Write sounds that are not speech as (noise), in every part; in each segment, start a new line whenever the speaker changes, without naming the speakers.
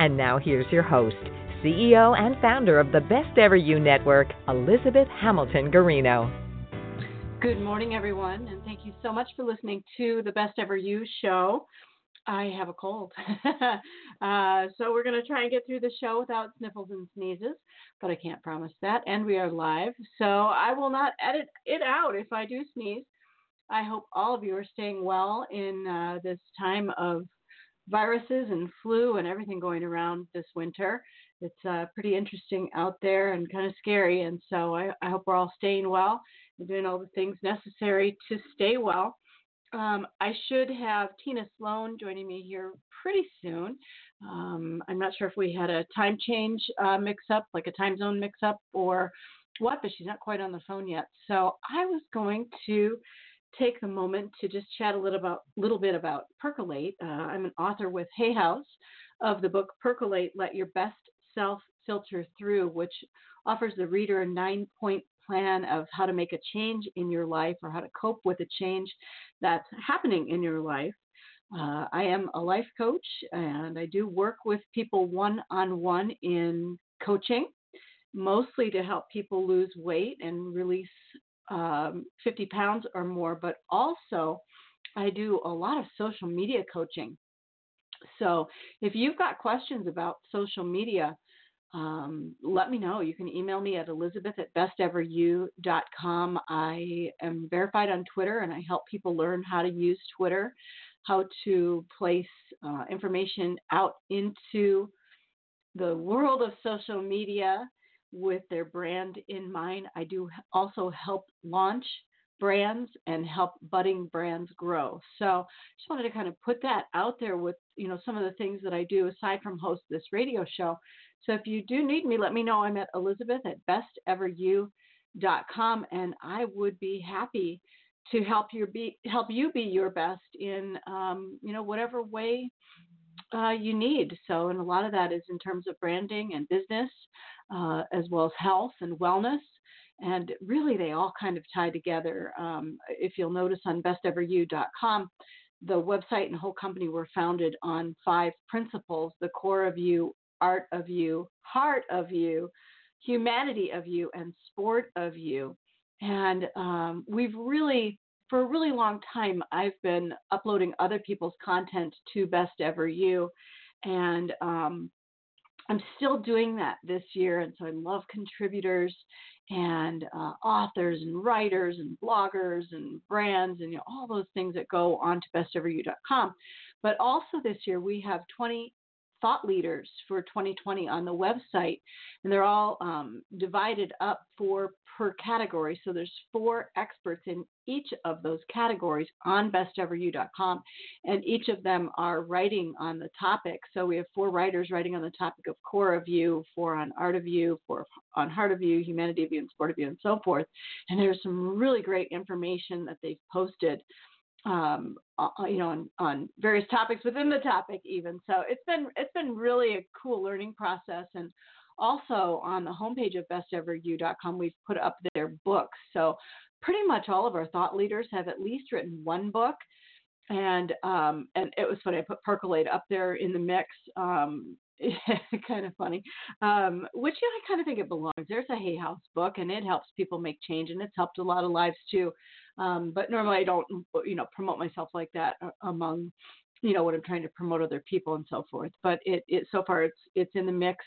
And now here's your host, CEO and founder of the Best Ever You Network, Elizabeth Hamilton Guarino.
Good morning, everyone, and thank you so much for listening to the Best Ever You show. I have a cold. (laughs) uh, so we're going to try and get through the show without sniffles and sneezes, but I can't promise that. And we are live, so I will not edit it out if I do sneeze. I hope all of you are staying well in uh, this time of viruses and flu and everything going around this winter. It's uh, pretty interesting out there and kind of scary. And so I, I, hope we're all staying well and doing all the things necessary to stay well. Um, I should have Tina Sloan joining me here pretty soon. Um, I'm not sure if we had a time change uh, mix up, like a time zone mix up, or what, but she's not quite on the phone yet. So I was going to take a moment to just chat a little about little bit about Percolate. Uh, I'm an author with Hay House of the book Percolate: Let Your Best Self Filter Through, which offers the reader a nine-point plan of how to make a change in your life or how to cope with a change that's happening in your life. Uh, I am a life coach and I do work with people one on one in coaching, mostly to help people lose weight and release um, 50 pounds or more, but also I do a lot of social media coaching. So if you've got questions about social media, um, let me know. You can email me at elizabeth at besteveryou.com. I am verified on Twitter and I help people learn how to use Twitter, how to place uh, information out into the world of social media with their brand in mind. I do also help launch brands and help budding brands grow. So just wanted to kind of put that out there with, you know, some of the things that I do aside from host this radio show. So if you do need me, let me know. I'm at Elizabeth at besteveryou.com and I would be happy to help you be help you be your best in um, you know whatever way uh, you need. So, and a lot of that is in terms of branding and business, uh, as well as health and wellness. And really, they all kind of tie together. Um, if you'll notice on besteveryou.com, the website and whole company were founded on five principles the core of you, art of you, heart of you, humanity of you, and sport of you. And um, we've really for a really long time, I've been uploading other people's content to Best Ever You, and um, I'm still doing that this year. And so I love contributors and uh, authors and writers and bloggers and brands and you know, all those things that go on to besteveryou.com. But also this year we have 20 thought leaders for 2020 on the website, and they're all um, divided up for per category. So there's four experts in each of those categories on besteveryou.com, and each of them are writing on the topic. So we have four writers writing on the topic of core of you, four on art of you, four on heart of you, humanity of you, and sport of you, and so forth. And there's some really great information that they've posted um, uh, uh, you know, on, on various topics within the topic even. So it's been it's been really a cool learning process. And also on the homepage of besteveryou.com, we've put up their books. So pretty much all of our thought leaders have at least written one book. And um, and it was funny. I put Percolate up there in the mix. Um, (laughs) kind of funny. Um, which I kind of think it belongs. There's a Hay House book, and it helps people make change, and it's helped a lot of lives too. Um, but normally I don't, you know, promote myself like that uh, among, you know, what I'm trying to promote other people and so forth. But it, it so far it's it's in the mix,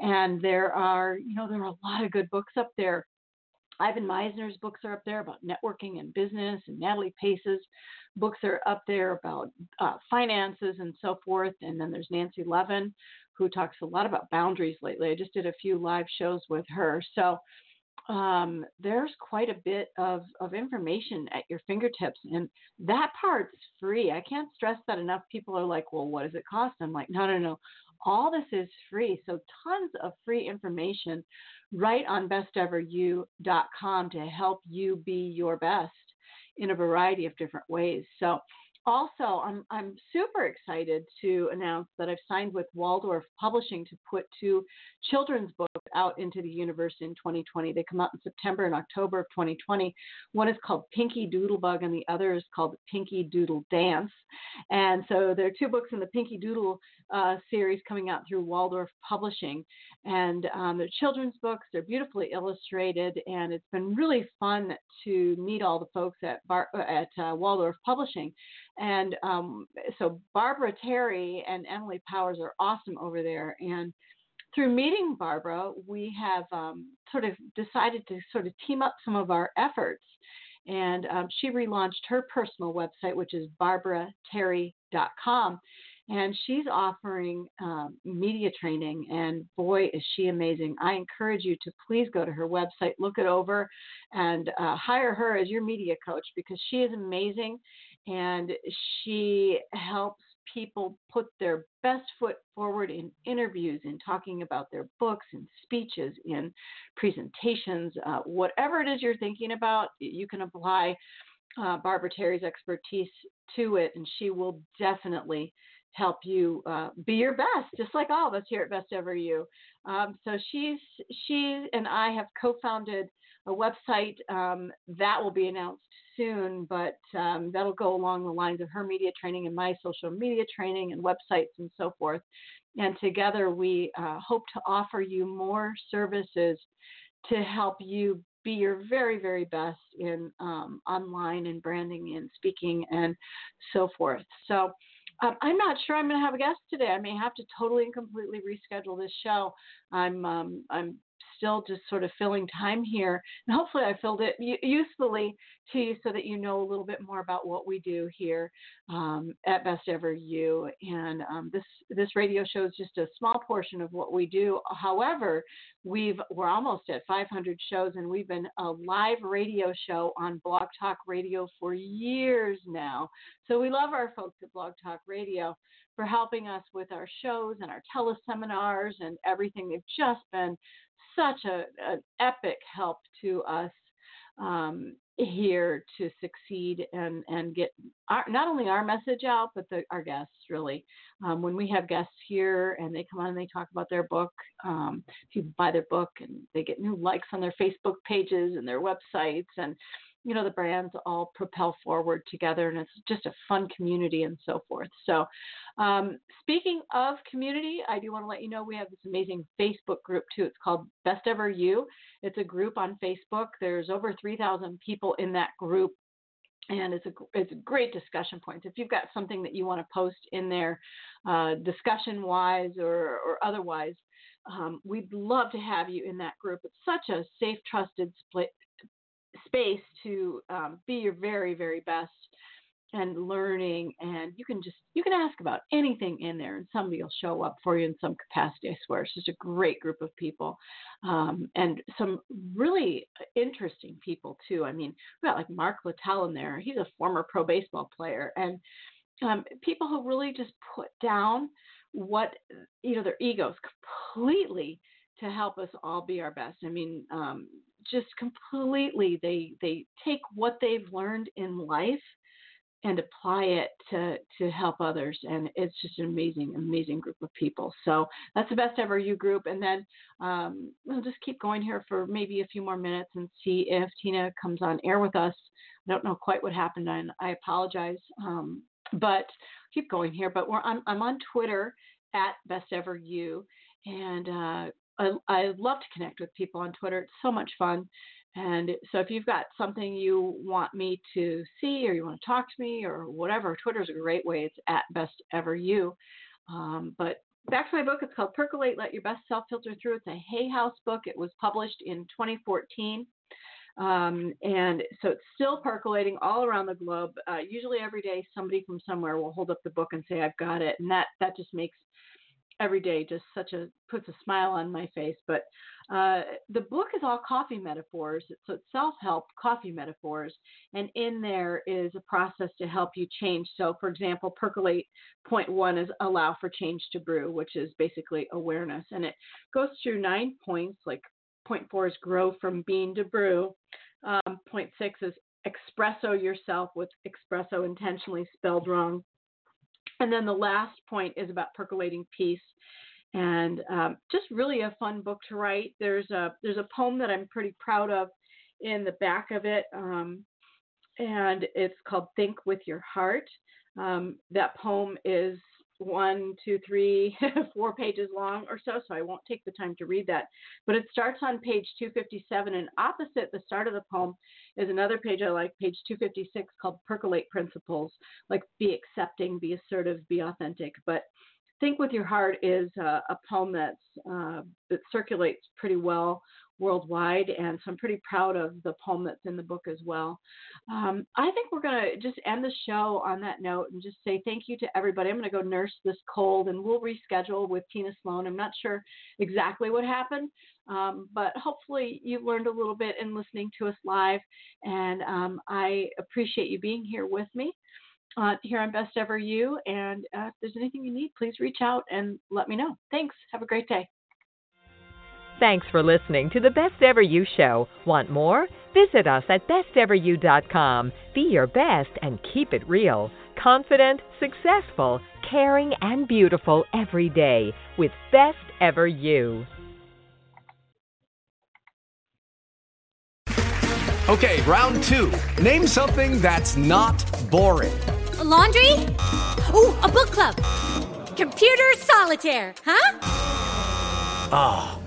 and there are, you know, there are a lot of good books up there. Ivan Misner's books are up there about networking and business, and Natalie Pace's books are up there about uh, finances and so forth. And then there's Nancy Levin, who talks a lot about boundaries lately. I just did a few live shows with her. So um, there's quite a bit of, of information at your fingertips, and that part's free. I can't stress that enough. People are like, well, what does it cost? I'm like, no, no, no. All this is free. So, tons of free information right on besteveryou.com to help you be your best in a variety of different ways. So, also, I'm, I'm super excited to announce that I've signed with Waldorf Publishing to put two children's books out into the universe in 2020. They come out in September and October of 2020. One is called Pinky Doodlebug, and the other is called Pinky Doodle Dance. And so there are two books in the Pinky Doodle uh, series coming out through Waldorf Publishing. And um, they're children's books, they're beautifully illustrated, and it's been really fun to meet all the folks at, Bar- at uh, Waldorf Publishing. And um, so Barbara Terry and Emily Powers are awesome over there. And through meeting Barbara, we have um, sort of decided to sort of team up some of our efforts. And um, she relaunched her personal website, which is barbaraterry.com. And she's offering um, media training, and boy, is she amazing. I encourage you to please go to her website, look it over, and uh, hire her as your media coach because she is amazing and she helps people put their best foot forward in interviews, in talking about their books, in speeches, in presentations, uh, whatever it is you're thinking about, you can apply uh, Barbara Terry's expertise to it, and she will definitely help you uh, be your best, just like all of us here at Best Ever You. Um, so she's she and I have co-founded a website um, that will be announced soon, but um, that'll go along the lines of her media training and my social media training and websites and so forth. And together we uh, hope to offer you more services to help you be your very, very best in um, online and branding and speaking and so forth. So um, I'm not sure I'm going to have a guest today. I may have to totally and completely reschedule this show. I'm um, I'm still just sort of filling time here. And hopefully, I filled it usefully to you so that you know a little bit more about what we do here um, at Best Ever You. And um, this this radio show is just a small portion of what we do. However, we've we're almost at 500 shows, and we've been a live radio show on Blog Talk Radio for years now. So we love our folks at Blog Talk Radio for helping us with our shows and our teleseminars and everything. They've just been such a, an epic help to us um, here to succeed and and get our, not only our message out but the, our guests really. Um, when we have guests here and they come on and they talk about their book um, people buy their book and they get new likes on their facebook pages and their websites and you know the brands all propel forward together and it's just a fun community and so forth so um, speaking of community i do want to let you know we have this amazing facebook group too it's called best ever you it's a group on facebook there's over 3000 people in that group and it's a it's a great discussion point. If you've got something that you want to post in there, uh, discussion wise or or otherwise, um, we'd love to have you in that group. It's such a safe, trusted split space to um, be your very very best and learning and you can just you can ask about anything in there and somebody will show up for you in some capacity i swear. It's just a great group of people um, and some really interesting people too. I mean we got like mark littell in there. He's a former pro baseball player and um, people who really just put down what you know their egos completely to help us all be our best. I mean um, just completely they they take what they've learned in life and apply it to to help others and it's just an amazing amazing group of people. So that's the best ever you group and then um, we'll just keep going here for maybe a few more minutes and see if tina comes on air with us. I don't know quite what happened and i apologize um, but keep going here. But we're on, i'm on twitter at best ever you and uh, I, I love to connect with people on Twitter. It's so much fun. And so if you've got something you want me to see or you want to talk to me or whatever, Twitter's a great way. It's at best ever you. Um, but back to my book. It's called Percolate, Let Your Best Self Filter Through. It's a Hay House book. It was published in 2014. Um, and so it's still percolating all around the globe. Uh, usually every day, somebody from somewhere will hold up the book and say, I've got it. And that, that just makes every day just such a puts a smile on my face. But uh, the book is all coffee metaphors. It's self-help coffee metaphors, and in there is a process to help you change. So, for example, percolate point one is allow for change to brew, which is basically awareness, and it goes through nine points. Like point four is grow from bean to brew. Um, point six is espresso yourself with espresso intentionally spelled wrong. And then the last point is about percolating peace and um, just really a fun book to write. There's a there's a poem that I'm pretty proud of in the back of it, um, and it's called "Think with Your Heart." Um, that poem is one, two, three, (laughs) four pages long or so, so I won't take the time to read that. But it starts on page 257, and opposite the start of the poem is another page I like, page 256, called Percolate Principles, like be accepting, be assertive, be authentic. But Think with Your Heart is a, a poem that's uh, that circulates pretty well worldwide, and so I'm pretty proud of the poem that's in the book as well. Um, I think we're going to just end the show on that note and just say thank you to everybody. I'm going to go nurse this cold, and we'll reschedule with Tina Sloan. I'm not sure exactly what happened, um, but hopefully you learned a little bit in listening to us live, and um, I appreciate you being here with me uh, here on Best Ever You. And uh, if there's anything you need, please reach out and let me know. Thanks. Have a great day.
Thanks for listening to the Best Ever You show. Want more? Visit us at besteveryou.com. Be your best and keep it real. Confident, successful, caring, and beautiful every day with Best Ever You.
Okay, round two. Name something that's not boring
a laundry? Ooh, a book club. Computer solitaire, huh?
Ah, oh,